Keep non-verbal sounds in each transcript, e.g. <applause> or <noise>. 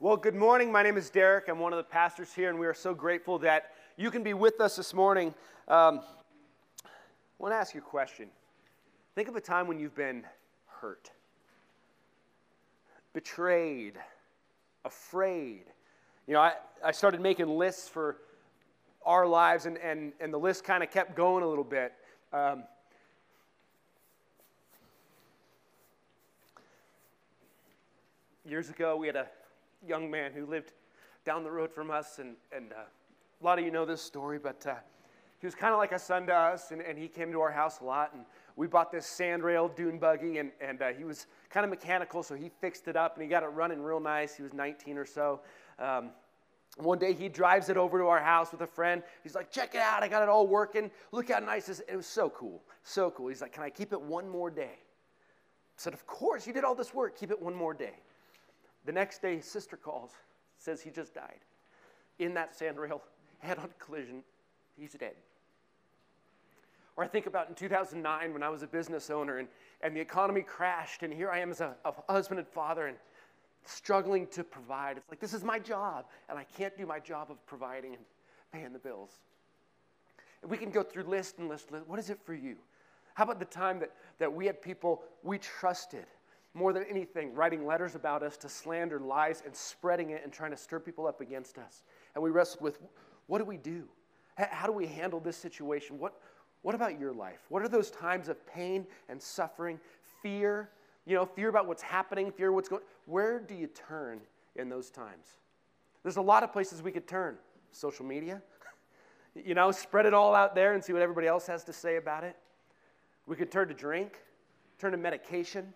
Well, good morning. My name is Derek. I'm one of the pastors here, and we are so grateful that you can be with us this morning. Um, I want to ask you a question. Think of a time when you've been hurt, betrayed, afraid. You know, I, I started making lists for our lives, and, and, and the list kind of kept going a little bit. Um, years ago, we had a young man who lived down the road from us, and, and uh, a lot of you know this story, but uh, he was kind of like a son to us, and, and he came to our house a lot. And we bought this sandrail dune buggy, and, and uh, he was kind of mechanical, so he fixed it up and he got it running real nice. He was 19 or so. Um, one day he drives it over to our house with a friend. He's like, check it out, I got it all working. Look how nice it is. It was so cool, so cool. He's like, can I keep it one more day? I said, of course, you did all this work, keep it one more day. The next day, sister calls, says he just died. In that sandrail, <laughs> head on collision, he's dead. Or I think about in 2009 when I was a business owner and, and the economy crashed, and here I am as a, a husband and father and struggling to provide. It's like, this is my job, and I can't do my job of providing and paying the bills. And we can go through list and list, list. What is it for you? How about the time that, that we had people we trusted more than anything writing letters about us to slander lies and spreading it and trying to stir people up against us? And we wrestled with what do we do? How do we handle this situation? What, what about your life? What are those times of pain and suffering, fear? You know, fear about what's happening, fear what's going. Where do you turn in those times? There's a lot of places we could turn. Social media, <laughs> you know, spread it all out there and see what everybody else has to say about it. We could turn to drink, turn to medication.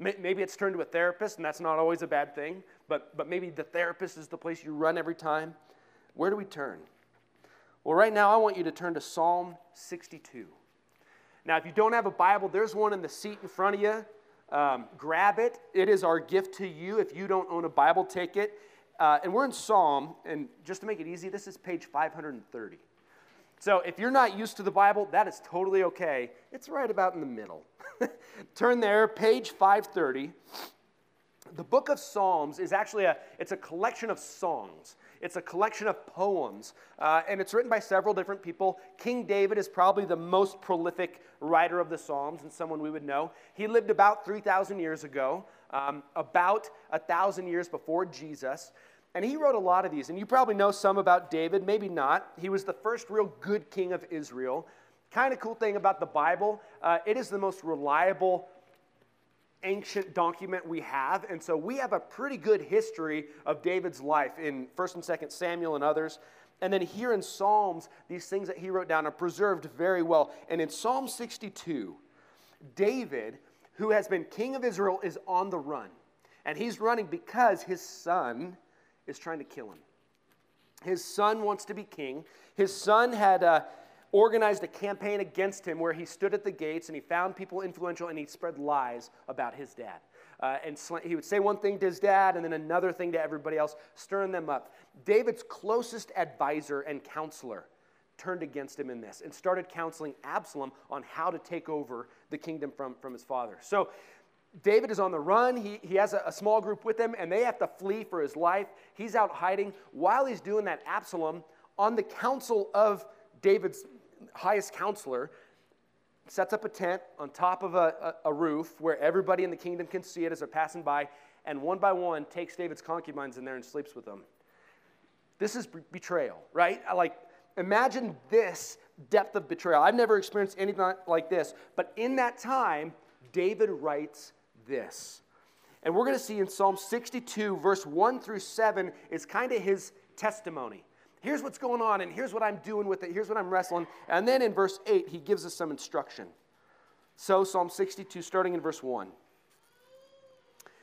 Maybe it's turned to a therapist, and that's not always a bad thing, but, but maybe the therapist is the place you run every time. Where do we turn? Well, right now, I want you to turn to Psalm 62. Now, if you don't have a Bible, there's one in the seat in front of you. Um, grab it. It is our gift to you. If you don't own a Bible, take it. Uh, and we're in Psalm, and just to make it easy, this is page 530. So if you're not used to the Bible, that is totally okay. It's right about in the middle. <laughs> Turn there, page 530. The book of Psalms is actually a, it's a collection of songs. It's a collection of poems, uh, and it's written by several different people. King David is probably the most prolific writer of the Psalms and someone we would know. He lived about 3,000 years ago, um, about 1,000 years before Jesus. And he wrote a lot of these. And you probably know some about David, maybe not. He was the first real good king of Israel. Kind of cool thing about the Bible, uh, it is the most reliable ancient document we have. And so we have a pretty good history of David's life in 1st and 2nd Samuel and others. And then here in Psalms, these things that he wrote down are preserved very well. And in Psalm 62, David, who has been king of Israel, is on the run. And he's running because his son is trying to kill him. His son wants to be king. His son had uh, organized a campaign against him where he stood at the gates and he found people influential and he spread lies about his dad. Uh, and sl- he would say one thing to his dad and then another thing to everybody else, stirring them up. David's closest advisor and counselor turned against him in this and started counseling Absalom on how to take over the kingdom from, from his father. So David is on the run. He, he has a, a, small group with him, and they have to flee for his life. He's out hiding. While he's doing that, Absalom, on the counsel of David's highest counselor sets up a tent on top of a, a, a, roof where everybody in the kingdom can see it as they're passing by, and one by one takes David's concubines in there and sleeps with them. This is betrayal, right? Like, imagine this depth of betrayal. I've never experienced anything like this, but in that time, David writes this. And we're going to see in Psalm 62, verse 1 through 7, is kind of his testimony here's what's going on, and here's what I'm doing with it, here's what I'm wrestling. And then in verse 8, he gives us some instruction. So, Psalm 62, starting in verse 1.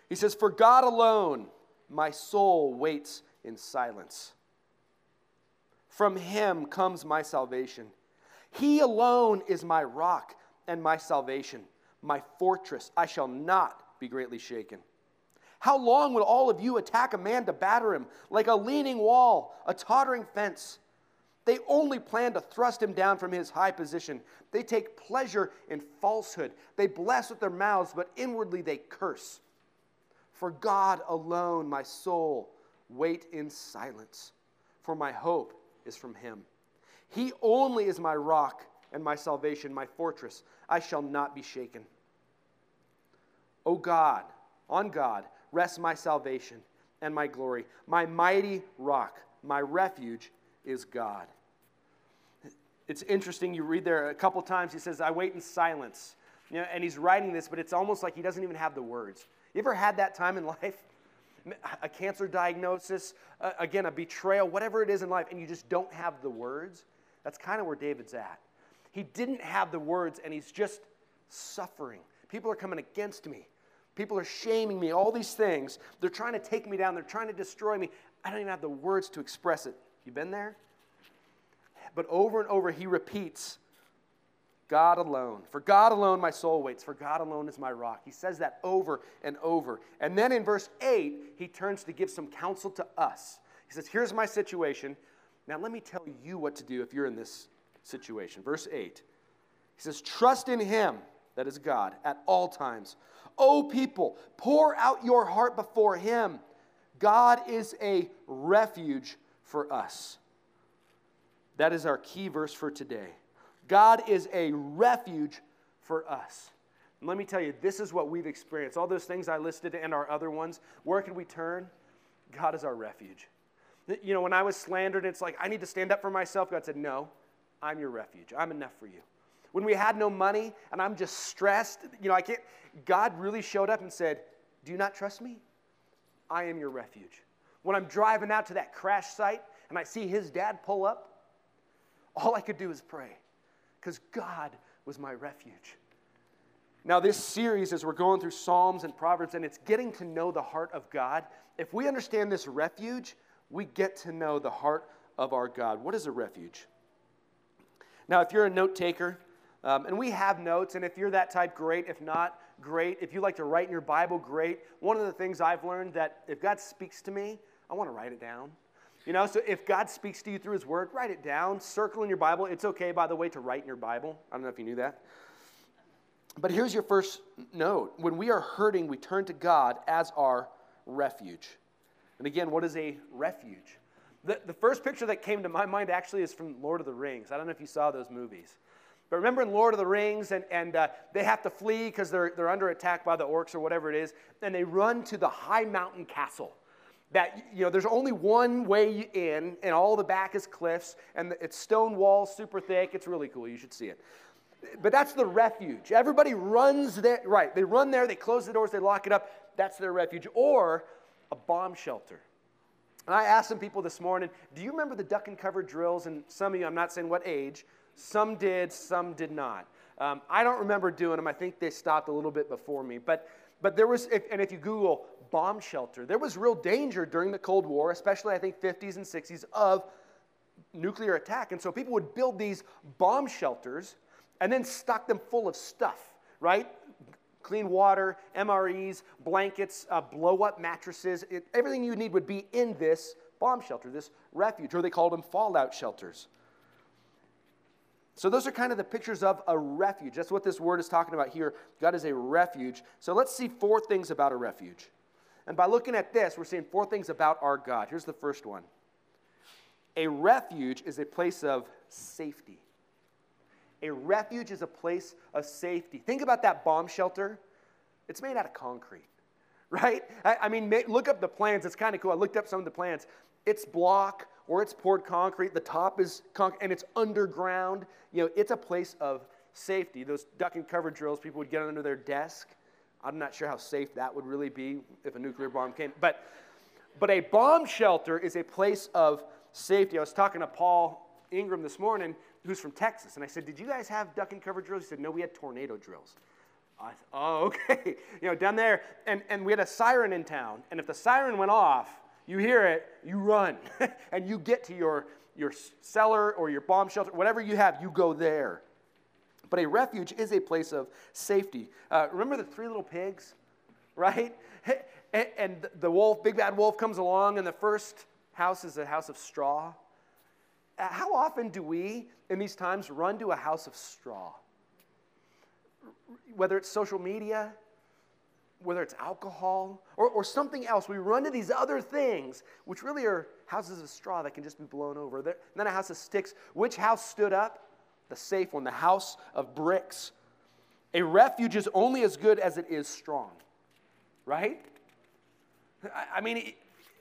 He says, For God alone my soul waits in silence. From him comes my salvation. He alone is my rock and my salvation, my fortress. I shall not be greatly shaken. How long will all of you attack a man to batter him like a leaning wall, a tottering fence? They only plan to thrust him down from his high position. They take pleasure in falsehood. They bless with their mouths, but inwardly they curse. For God alone, my soul, wait in silence, for my hope is from him. He only is my rock and my salvation, my fortress. I shall not be shaken. O God, on God, rests my salvation and my glory. My mighty rock, my refuge is God. It's interesting, you read there a couple times, he says, I wait in silence. You know, and he's writing this, but it's almost like he doesn't even have the words. You ever had that time in <laughs> life? A cancer diagnosis, uh, again, a betrayal, whatever it is in life, and you just don't have the words? That's kind of where David's at. He didn't have the words, and he's just suffering. People are coming against me. People are shaming me, all these things. They're trying to take me down, they're trying to destroy me. I don't even have the words to express it. You been there? But over and over, he repeats, God alone. For God alone my soul waits. For God alone is my rock. He says that over and over. And then in verse 8, he turns to give some counsel to us. He says, Here's my situation. Now let me tell you what to do if you're in this situation. Verse 8. He says, Trust in him, that is God, at all times. O people, pour out your heart before him. God is a refuge for us. That is our key verse for today. God is a refuge for us. And let me tell you, this is what we've experienced. All those things I listed and our other ones, where can we turn? God is our refuge. You know, when I was slandered, it's like, I need to stand up for myself. God said, No, I'm your refuge. I'm enough for you. When we had no money and I'm just stressed, you know, I can't, God really showed up and said, Do you not trust me? I am your refuge. When I'm driving out to that crash site and I see his dad pull up, all I could do is pray because God was my refuge. Now, this series, as we're going through Psalms and Proverbs, and it's getting to know the heart of God, if we understand this refuge, we get to know the heart of our God. What is a refuge? Now, if you're a note taker, um, and we have notes, and if you're that type, great. If not, great. If you like to write in your Bible, great. One of the things I've learned that if God speaks to me, I want to write it down. You know, so if God speaks to you through His Word, write it down, circle in your Bible. It's okay, by the way, to write in your Bible. I don't know if you knew that. But here's your first note when we are hurting, we turn to God as our refuge. And again, what is a refuge? The, the first picture that came to my mind actually is from Lord of the Rings. I don't know if you saw those movies. But remember in Lord of the Rings, and, and uh, they have to flee because they're, they're under attack by the orcs or whatever it is, and they run to the high mountain castle that you know there's only one way in and all the back is cliffs and it's stone walls super thick. It's really cool. You should see it. But that's the refuge. Everybody runs there right they run there they close the doors they lock it up. That's their refuge. Or a bomb shelter and i asked some people this morning do you remember the duck and cover drills and some of you i'm not saying what age some did some did not um, i don't remember doing them i think they stopped a little bit before me but but there was, if, and if you Google bomb shelter. There was real danger during the Cold War, especially I think 50s and 60s, of nuclear attack. And so people would build these bomb shelters and then stock them full of stuff, right? Clean water, MREs, blankets, uh, blow up mattresses. It, everything you need would be in this bomb shelter, this refuge, or they called them fallout shelters. So, those are kind of the pictures of a refuge. That's what this word is talking about here. God is a refuge. So, let's see four things about a refuge. And by looking at this, we're seeing four things about our God. Here's the first one A refuge is a place of safety. A refuge is a place of safety. Think about that bomb shelter. It's made out of concrete, <laughs> right? I, I mean, look up the plans. It's kind of cool. I looked up some of the plans. It's block or it's poured concrete. The top is concrete and it's underground. You know, it's a place of safety. Those duck and cover drills, people would get under their desk I'm not sure how safe that would really be if a nuclear bomb came. But, but a bomb shelter is a place of safety. I was talking to Paul Ingram this morning, who's from Texas, and I said, Did you guys have duck and cover drills? He said, No, we had tornado drills. I Oh, <laughs> okay. You know, down there, and, and we had a siren in town, and if the siren went off, you hear it, you run, <laughs> and you get to your, your cellar or your bomb shelter, whatever you have, you go there. But a refuge is a place of safety. Uh, remember the three little pigs, right? <laughs> And, and the wolf, big bad wolf, comes along, and the first house is a house of straw. Uh, how often do we, in these times, run to a house of straw? Whether it's social media, whether it's alcohol or, or something else, we run to these other things, which really are houses of straw that can just be blown over. Then a house of sticks. Which house stood up? The safe one, the house of bricks. A refuge is only as good as it is strong, right? I, I mean,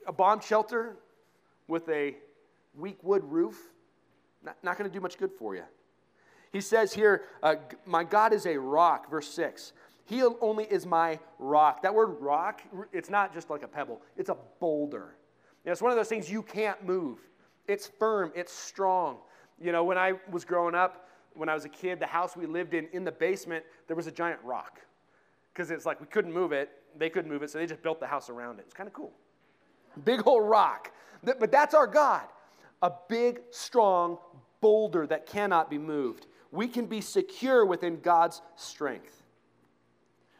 a bomb shelter with a weak wood roof, not, not going to do much good for you. He says here, uh, My God is a rock, verse 6. He only is my rock. That word rock, it's not just like a pebble, it's a boulder. You know, it's one of those things you can't move. It's firm, it's strong. You know, when I was growing up, when I was a kid, the house we lived in, in the basement, there was a giant rock. Because it's like we couldn't move it, they couldn't move it, so they just built the house around it. It's kind of cool. Big old rock. But that's our God a big, strong boulder that cannot be moved. We can be secure within God's strength.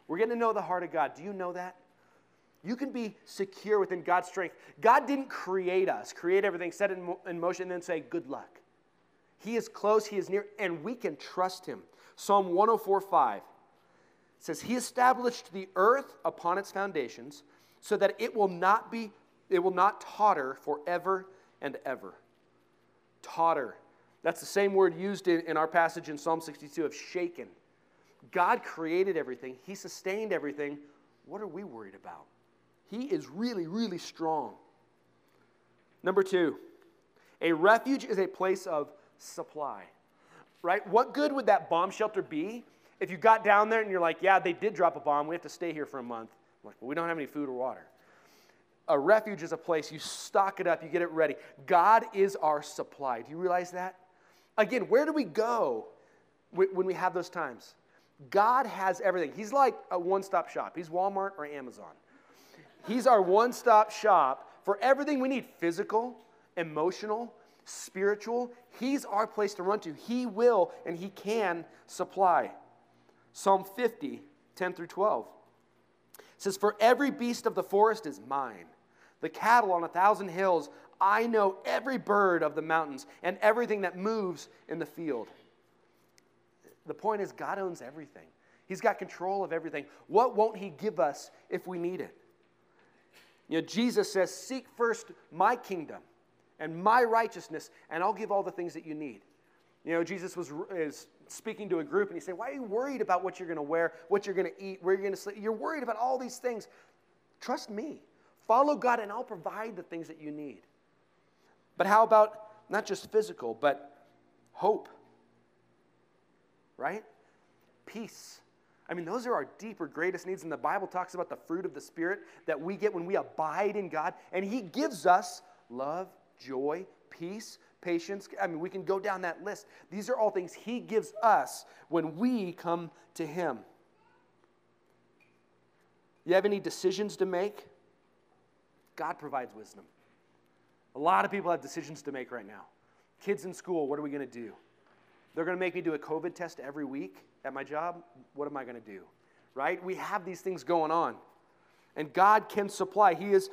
We're getting to know the heart of God. Do you know that? You can be secure within God's strength. God didn't create us, create everything, set it in motion, and then say, good luck. He is close, He is near, and we can trust Him. Psalm 104 5 says, He established the earth upon its foundations so that it will not be, it will not totter forever and ever. Totter. That's the same word used in, in our passage in Psalm 62 of shaken. God created everything, He sustained everything. What are we worried about? He is really, really strong. Number two, a refuge is a place of supply. Right? What good would that bomb shelter be if you got down there and you're like, yeah, they did drop a bomb. We have to stay here for a month. I'm like, well, we don't have any food or water. A refuge is a place you stock it up, you get it ready. God is our supply. Do you realize that? Again, where do we go when we have those times? God has everything. He's like a one stop shop, He's Walmart or Amazon. He's our one stop shop for everything we need physical, emotional, spiritual. He's our place to run to. He will and He can supply. Psalm 50, 10 through 12 says, For every beast of the forest is mine, the cattle on a thousand hills. I know every bird of the mountains and everything that moves in the field. The point is, God owns everything. He's got control of everything. What won't He give us if we need it? You know, Jesus says, Seek first my kingdom and my righteousness, and I'll give all the things that you need. You know, Jesus was is speaking to a group, and he said, Why are you worried about what you're going to wear, what you're going to eat, where you're going to sleep? You're worried about all these things. Trust me. Follow God, and I'll provide the things that you need. But how about not just physical, but hope? right? Peace. I mean, those are our deeper, greatest needs. And the Bible talks about the fruit of the Spirit that we get when we abide in God. And He gives us love, joy, peace, patience. I mean, we can go down that list. These are all things He gives us when we come to Him. You have any decisions to make? God provides wisdom. A lot of people have decisions to make right now. Kids in school, what are we going to do? They're going to make me do a COVID test every week at my job. What am I going to do? Right? We have these things going on. And God can supply. He is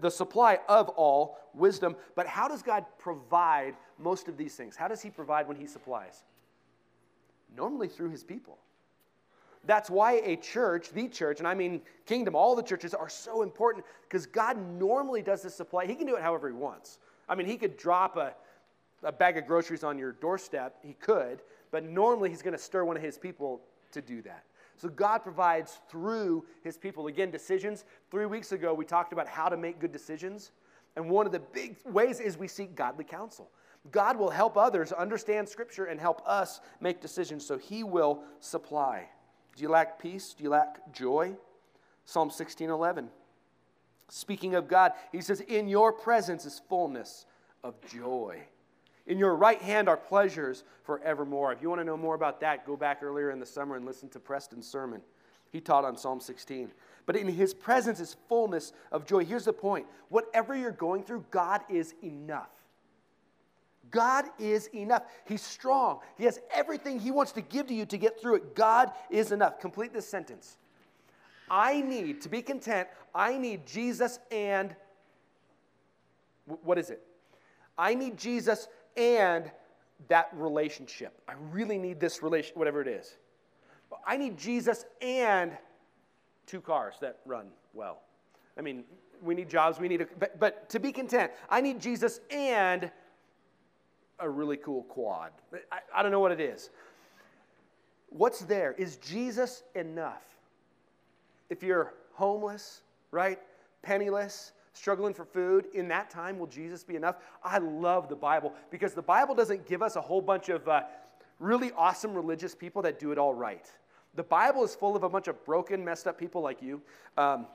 the supply of all wisdom. But how does God provide most of these things? How does He provide when He supplies? Normally through His people. That's why a church, the church, and I mean kingdom, all the churches are so important because God normally does this supply. He can do it however He wants. I mean, He could drop a a bag of groceries on your doorstep, he could, but normally he's going to stir one of his people to do that. So God provides through his people. Again, decisions. Three weeks ago, we talked about how to make good decisions. And one of the big ways is we seek godly counsel. God will help others understand Scripture and help us make decisions, so He will supply. Do you lack peace? Do you lack joy? Psalm 16 11. Speaking of God, He says, In your presence is fullness of joy. In your right hand are pleasures forevermore. If you want to know more about that, go back earlier in the summer and listen to Preston's sermon. He taught on Psalm 16. But in his presence is fullness of joy. Here's the point whatever you're going through, God is enough. God is enough. He's strong. He has everything He wants to give to you to get through it. God is enough. Complete this sentence. I need, to be content, I need Jesus and what is it? I need Jesus and that relationship. I really need this relation, whatever it is. I need Jesus and two cars that run well. I mean, we need jobs, we need a, but, but to be content, I need Jesus and a really cool quad. I, I don't know what it is. What's there? Is Jesus enough? If you're homeless, right? Penniless, struggling for food, in that time, will Jesus be enough? I love the Bible because the Bible doesn't give us a whole bunch of uh, really awesome religious people that do it all right. The Bible is full of a bunch of broken, messed up people like you um,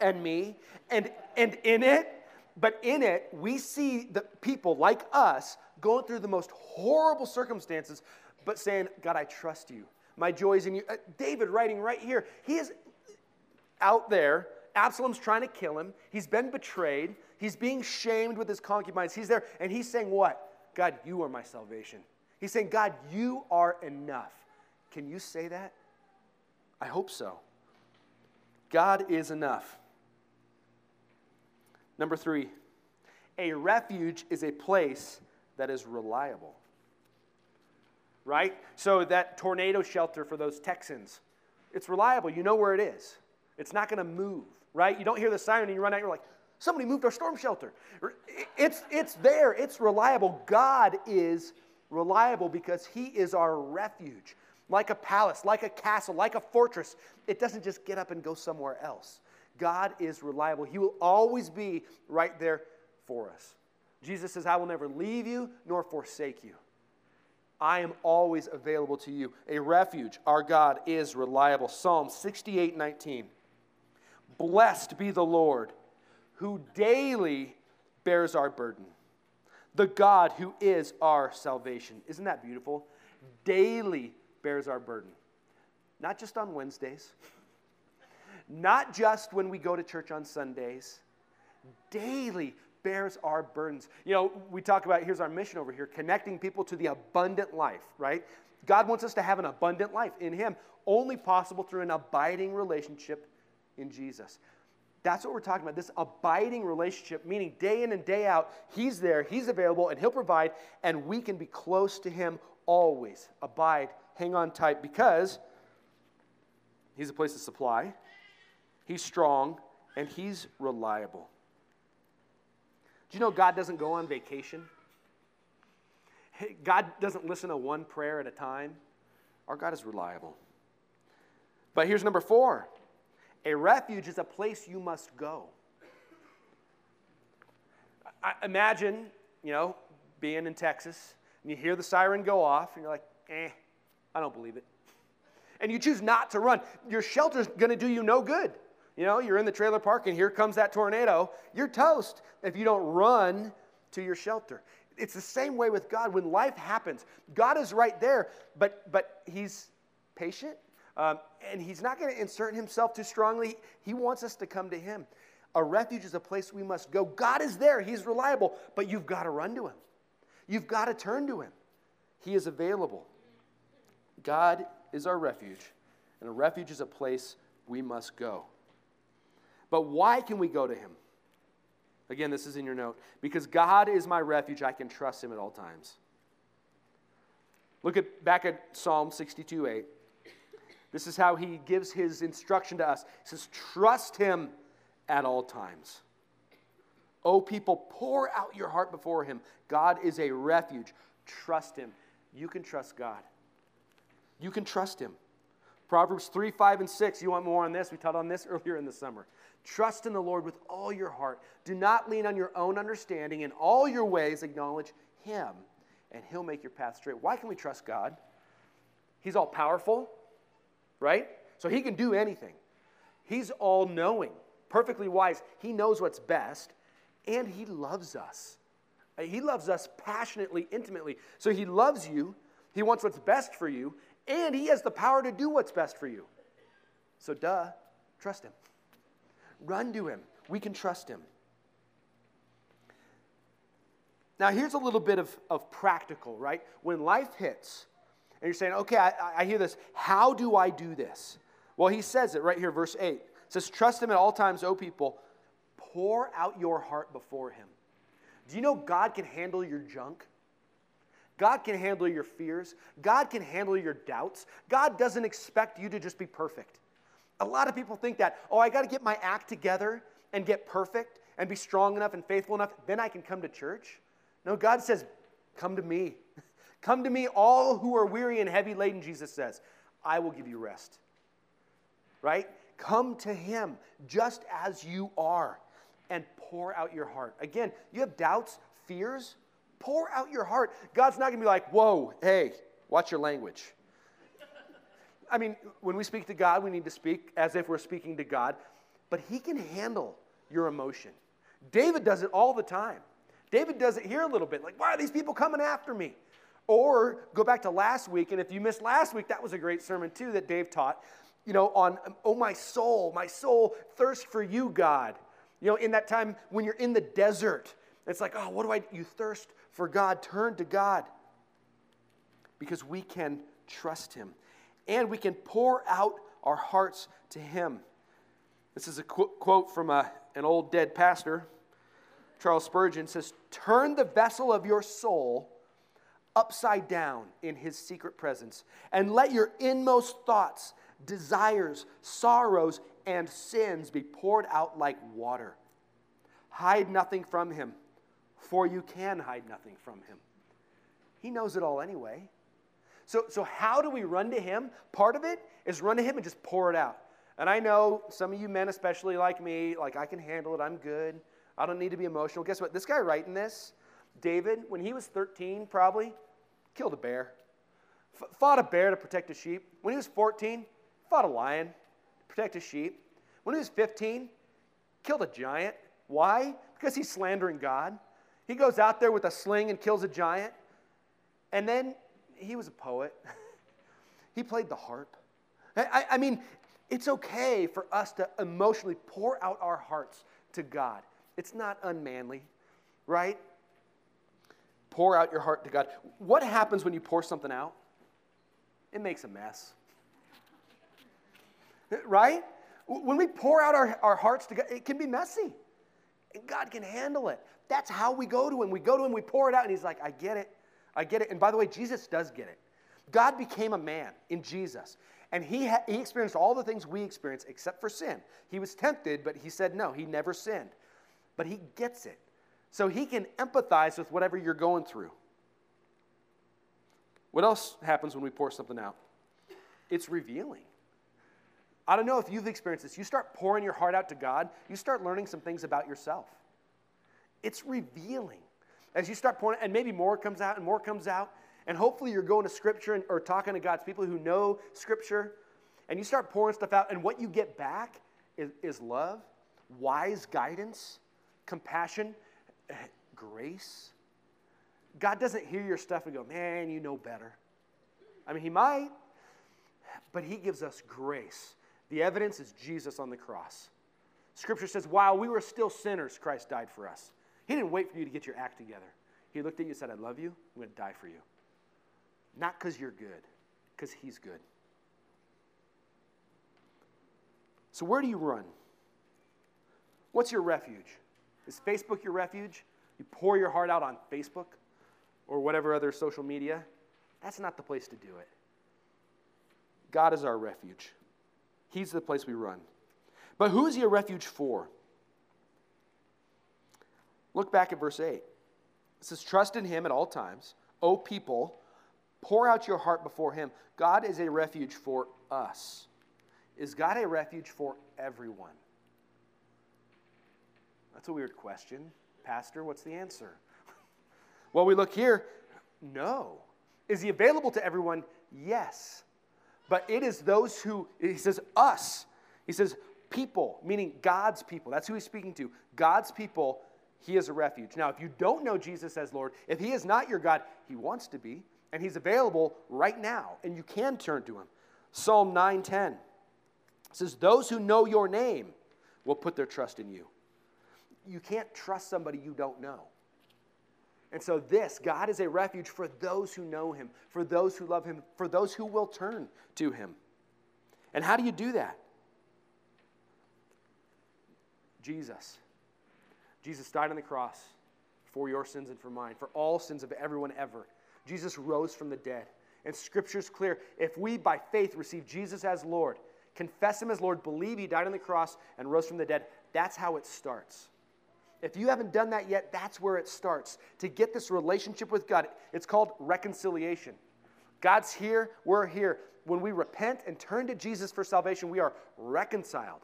and me. And, and in it, but in it, we see the people like us going through the most horrible circumstances, but saying, God, I trust you. My joy is in you. Uh, David writing right here, he is out there. Absalom's trying to kill him. He's been betrayed. He's being shamed with his concubines. He's there, and he's saying, What? God, you are my salvation. He's saying, God, you are enough. Can you say that? I hope so. God is enough. Number three, a refuge is a place that is reliable. Right? So, that tornado shelter for those Texans, it's reliable. You know where it is. It's not going to move, right? You don't hear the siren and you run out, you're like, somebody moved our storm shelter. It's, it's there, it's reliable. God is reliable because He is our refuge. Like a palace, like a castle, like a fortress. It doesn't just get up and go somewhere else. God is reliable. He will always be right there for us. Jesus says, I will never leave you nor forsake you. I am always available to you. A refuge, our God is reliable. Psalm 68 19. Blessed be the Lord who daily bears our burden, the God who is our salvation. Isn't that beautiful? Daily bears our burden. Not just on Wednesdays, not just when we go to church on Sundays, daily bears our burdens. You know, we talk about here's our mission over here connecting people to the abundant life, right? God wants us to have an abundant life in Him, only possible through an abiding relationship in Jesus. That's what we're talking about this abiding relationship, meaning day in and day out, He's there, He's available, and He'll provide, and we can be close to Him always. Abide, hang on tight, because He's a place of supply, He's strong, and He's reliable. Do you know God doesn't go on vacation? God doesn't listen to one prayer at a time. Our God is reliable. But here's number four a refuge is a place you must go. I imagine, you know, being in Texas, and you hear the siren go off, and you're like, eh, I don't believe it. And you choose not to run. Your shelter's going to do you no good. You know, you're in the trailer park and here comes that tornado. You're toast if you don't run to your shelter. It's the same way with God. When life happens, God is right there, but, but He's patient um, and He's not going to insert Himself too strongly. He wants us to come to Him. A refuge is a place we must go. God is there, He's reliable, but you've got to run to Him. You've got to turn to Him. He is available. God is our refuge, and a refuge is a place we must go. But why can we go to him? Again, this is in your note. Because God is my refuge, I can trust him at all times. Look at back at Psalm 62 8. This is how he gives his instruction to us. He says, Trust him at all times. O people, pour out your heart before him. God is a refuge. Trust him. You can trust God. You can trust him. Proverbs 3, 5, and 6. You want more on this? We taught on this <laughs> earlier in the summer. Trust in the Lord with all your heart. Do not lean on your own understanding. In all your ways, acknowledge Him, and He'll make your path straight. Why can we trust God? He's all powerful, right? So He can do anything. He's all knowing, perfectly wise. He knows what's best, and He loves us. He loves us passionately, intimately. So He loves you, He wants what's best for you, and He has the power to do what's best for you. So, duh, trust Him. Run to him. We can trust him. Now, here's a little bit of, of practical, right? When life hits, and you're saying, okay, I, I hear this. How do I do this? Well, he says it right here, verse 8. It says, Trust him at all times, O people. Pour out your heart before him. Do you know God can handle your junk? God can handle your fears. God can handle your doubts. God doesn't expect you to just be perfect. A lot of people think that, oh, I got to get my act together and get perfect and be strong enough and faithful enough, then I can come to church. No, God says, come to me. <laughs> come to me, all who are weary and heavy laden, Jesus says. I will give you rest. Right? Come to Him just as you are and pour out your heart. Again, you have doubts, fears, pour out your heart. God's not going to be like, whoa, hey, watch your language. I mean, when we speak to God, we need to speak as if we're speaking to God, but He can handle your emotion. David does it all the time. David does it here a little bit like, why are these people coming after me? Or go back to last week, and if you missed last week, that was a great sermon too that Dave taught, you know, on, oh, my soul, my soul thirst for you, God. You know, in that time when you're in the desert, it's like, oh, what do I, you thirst for God, turn to God. Because we can trust Him. And we can pour out our hearts to Him. This is a qu- quote from a, an old dead pastor. Charles Spurgeon says, Turn the vessel of your soul upside down in his secret presence, and let your inmost thoughts, desires, sorrows, and sins be poured out like water. Hide nothing from him, for you can hide nothing from him. He knows it all anyway. So, so how do we run to him? Part of it is run to him and just pour it out. And I know some of you men, especially like me, like I can handle it, I'm good. I don't need to be emotional. Guess what? This guy writing this, David, when he was 13, probably, killed a bear. F- fought a bear to protect a sheep. When he was 14, fought a lion to protect a sheep. When he was 15, killed a giant. Why? Because he's slandering God. He goes out there with a sling and kills a giant. And then he was a poet. <laughs> he played the harp. I, I, mean, it's okay for us to emotionally pour out our hearts to God. It's not unmanly, right? Pour out your heart to God. What happens when you pour something out? It makes a mess. <laughs> Right? When we pour out our, our hearts to God, it can be messy. And God can handle it. That's how we go to Him. We go to Him, we pour it out, and He's like, I get it. I get it. And by the way, Jesus does get it. God became a man in Jesus. And he, ha- he experienced all the things we experience except for sin. He was tempted, but he said no, he never sinned. But he gets it. So he can empathize with whatever you're going through. What else happens when we pour something out? It's revealing. I don't know if you've experienced this. You start pouring your heart out to God, you start learning some things about yourself. It's revealing. As you start pouring, and maybe more comes out and more comes out, and hopefully you're going to Scripture and, or talking to God's people who know Scripture, and you start pouring stuff out, and what you get back is, is love, wise guidance, compassion, eh, grace. God doesn't hear your stuff and go, man, you know better. I mean, He might, but He gives us grace. The evidence is Jesus on the cross. Scripture says, while we were still sinners, Christ died for us. He didn't wait for you to get your act together. He looked at you and said, I love you. I'm going to die for you. Not because you're good, because He's good. So, where do you run? What's your refuge? Is Facebook your refuge? You pour your heart out on Facebook or whatever other social media? That's not the place to do it. God is our refuge, He's the place we run. But who is He a refuge for? Look back at verse 8. It says, Trust in Him at all times. O people, pour out your heart before Him. God is a refuge for us. Is God a refuge for everyone? That's a weird question. Pastor, what's the answer? <laughs> well, we look here. No. Is he available to everyone? Yes. But it is those who, he says, us. He says, people, meaning God's people. That's who he's speaking to. God's people, he is a refuge. Now, if you don't know Jesus as Lord, if he is not your God, he wants to be, and he's available right now, and you can turn to him. Psalm 9:10 says, Those who know your name will put their trust in you you can't trust somebody you don't know. And so, this, God is a refuge for those who know Him, for those who love Him, for those who will turn to Him. And how do you do that? Jesus. Jesus died on the cross for your sins and for mine, for all sins of everyone ever. Jesus rose from the dead. And Scripture's clear. If we, by faith, receive Jesus as Lord, confess Him as Lord, believe He died on the cross and rose from the dead, that's how it starts. If you haven't done that yet, that's where it starts. To get this relationship with God, it's called reconciliation. God's here, we're here. When we repent and turn to Jesus for salvation, we are reconciled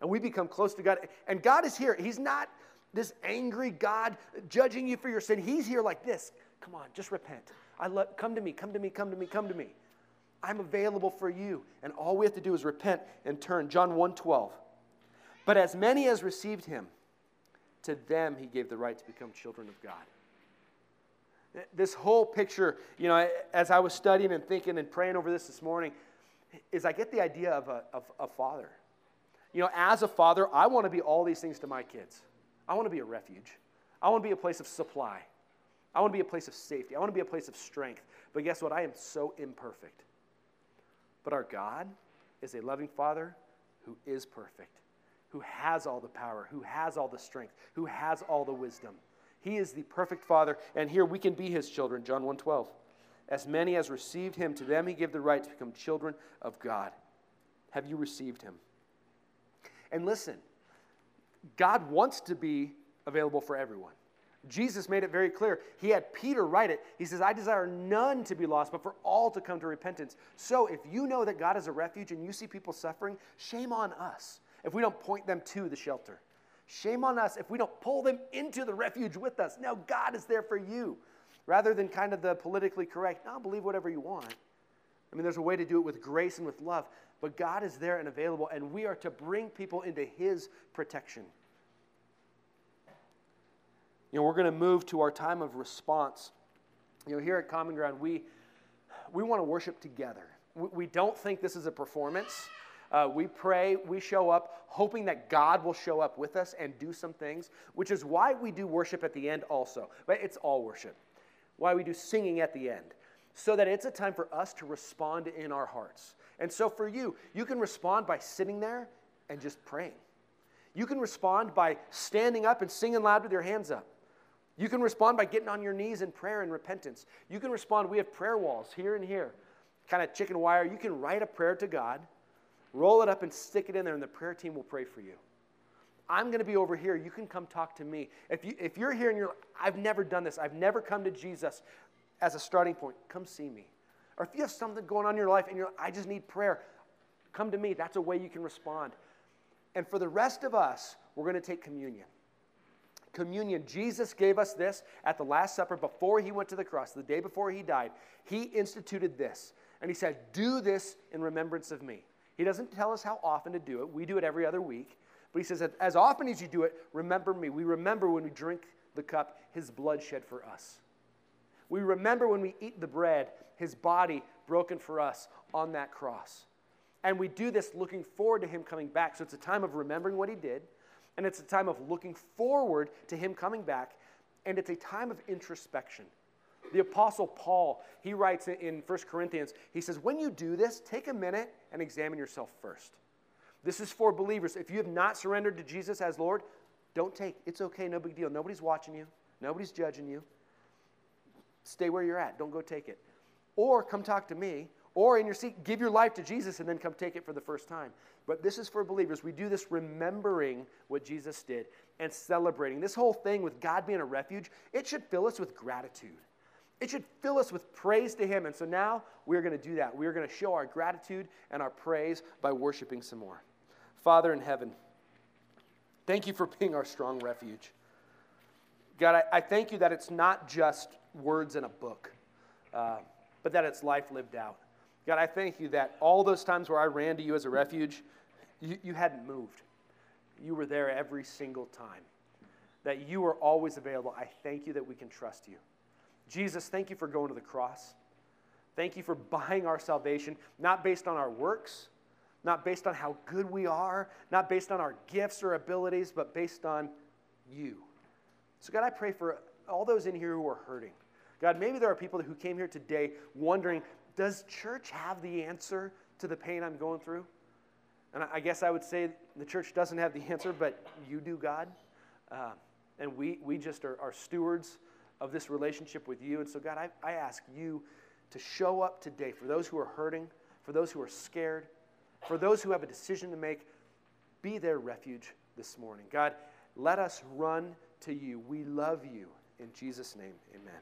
and we become close to God. And God is here. He's not this angry God judging you for your sin. He's here like this. Come on, just repent. I love, come to me, come to me, come to me, come to me. I'm available for you. And all we have to do is repent and turn. John 1 12. But as many as received him, to them he gave the right to become children of God. This whole picture, you know, as I was studying and thinking and praying over this this morning, is I get the idea of a, of a father. You know, as a father, I want to be all these things to my kids. I want to be a refuge. I want to be a place of supply. I want to be a place of safety. I want to be a place of strength. But guess what? I am so imperfect. But our God is a loving Father who is perfect, who has all the power, who has all the strength, who has all the wisdom. He is the perfect Father, and here we can be his children, John 1:12. As many as received him, to them he gave the right to become children of God. Have you received him? And listen, God wants to be available for everyone. Jesus made it very clear. He had Peter write it. He says, I desire none to be lost, but for all to come to repentance. So if you know that God is a refuge and you see people suffering, shame on us if we don't point them to the shelter. Shame on us if we don't pull them into the refuge with us. Now, God is there for you. Rather than kind of the politically correct, now believe whatever you want. I mean, there's a way to do it with grace and with love, but God is there and available, and we are to bring people into His protection. You know, we're going to move to our time of response. You know, here at Common Ground, we, we want to worship together. We, we don't think this is a performance. Uh, we pray, we show up, hoping that God will show up with us and do some things, which is why we do worship at the end also. But it's all worship. Why we do singing at the end. So that it's a time for us to respond in our hearts. And so for you, you can respond by sitting there and just praying. You can respond by standing up and singing loud with your hands up. You can respond by getting on your knees in prayer and repentance. You can respond, we have prayer walls here and here, kind of chicken wire. You can write a prayer to God, roll it up and stick it in there, and the prayer team will pray for you. I'm going to be over here. You can come talk to me. If, you, if you're here and you're like, I've never done this, I've never come to Jesus as a starting point, come see me. Or if you have something going on in your life and you're like, I just need prayer, come to me. That's a way you can respond. And for the rest of us, we're going to take communion communion. Jesus gave us this at the Last Supper before he went to the cross, the day before he died. He instituted this. And he said, Do this in remembrance of me. He doesn't tell us how often to do it. We do it every other week. But he says, As often as you do it, remember me. We remember when we drink the cup, his blood shed for us. We remember when we eat the bread, his body broken for us on that cross. And we do this looking forward to him coming back. So it's a time of remembering what he did and it's a time of looking forward to him coming back, and it's a time of introspection. The Apostle Paul, he writes in 1 Corinthians, he says, When you do this, take a minute and examine yourself first. This is for believers. If you have not surrendered to Jesus as Lord, don't take. It's okay, no big deal. Nobody's watching you, nobody's judging you. Stay where you're at. Don't go take it. Or come talk to me, or in your seat, give your life to Jesus and then come take it for the first time. But this is for believers. We do this remembering what Jesus did and celebrating. This whole thing with God being a refuge, it should fill us with gratitude. It should fill us with praise to Him. And so now we're going to do that. We're going to show our gratitude and our praise by worshiping some more. Father in heaven, thank you for being our strong refuge. God, I, I thank you that it's not just words in a book, uh, but that it's life lived out. God, I thank you that all those times where I ran to you as a refuge, you, you hadn't moved. You were there every single time, that you were always available. I thank you that we can trust you. Jesus, thank you for going to the cross. Thank you for buying our salvation, not based on our works, not based on how good we are, not based on our gifts or abilities, but based on you. So, God, I pray for all those in here who are hurting. God, maybe there are people who came here today wondering does church have the answer to the pain I'm going through? And I guess I would say the church doesn't have the <laughs> answer, but you do, God. Uh, and we, we just are, are, stewards of this relationship with you. And so, God, I, I ask you to show up today for those who are hurting, for those who are scared, For those who have a decision to make, be their refuge this morning. God, let us run to you. We love you. In Jesus' name, amen.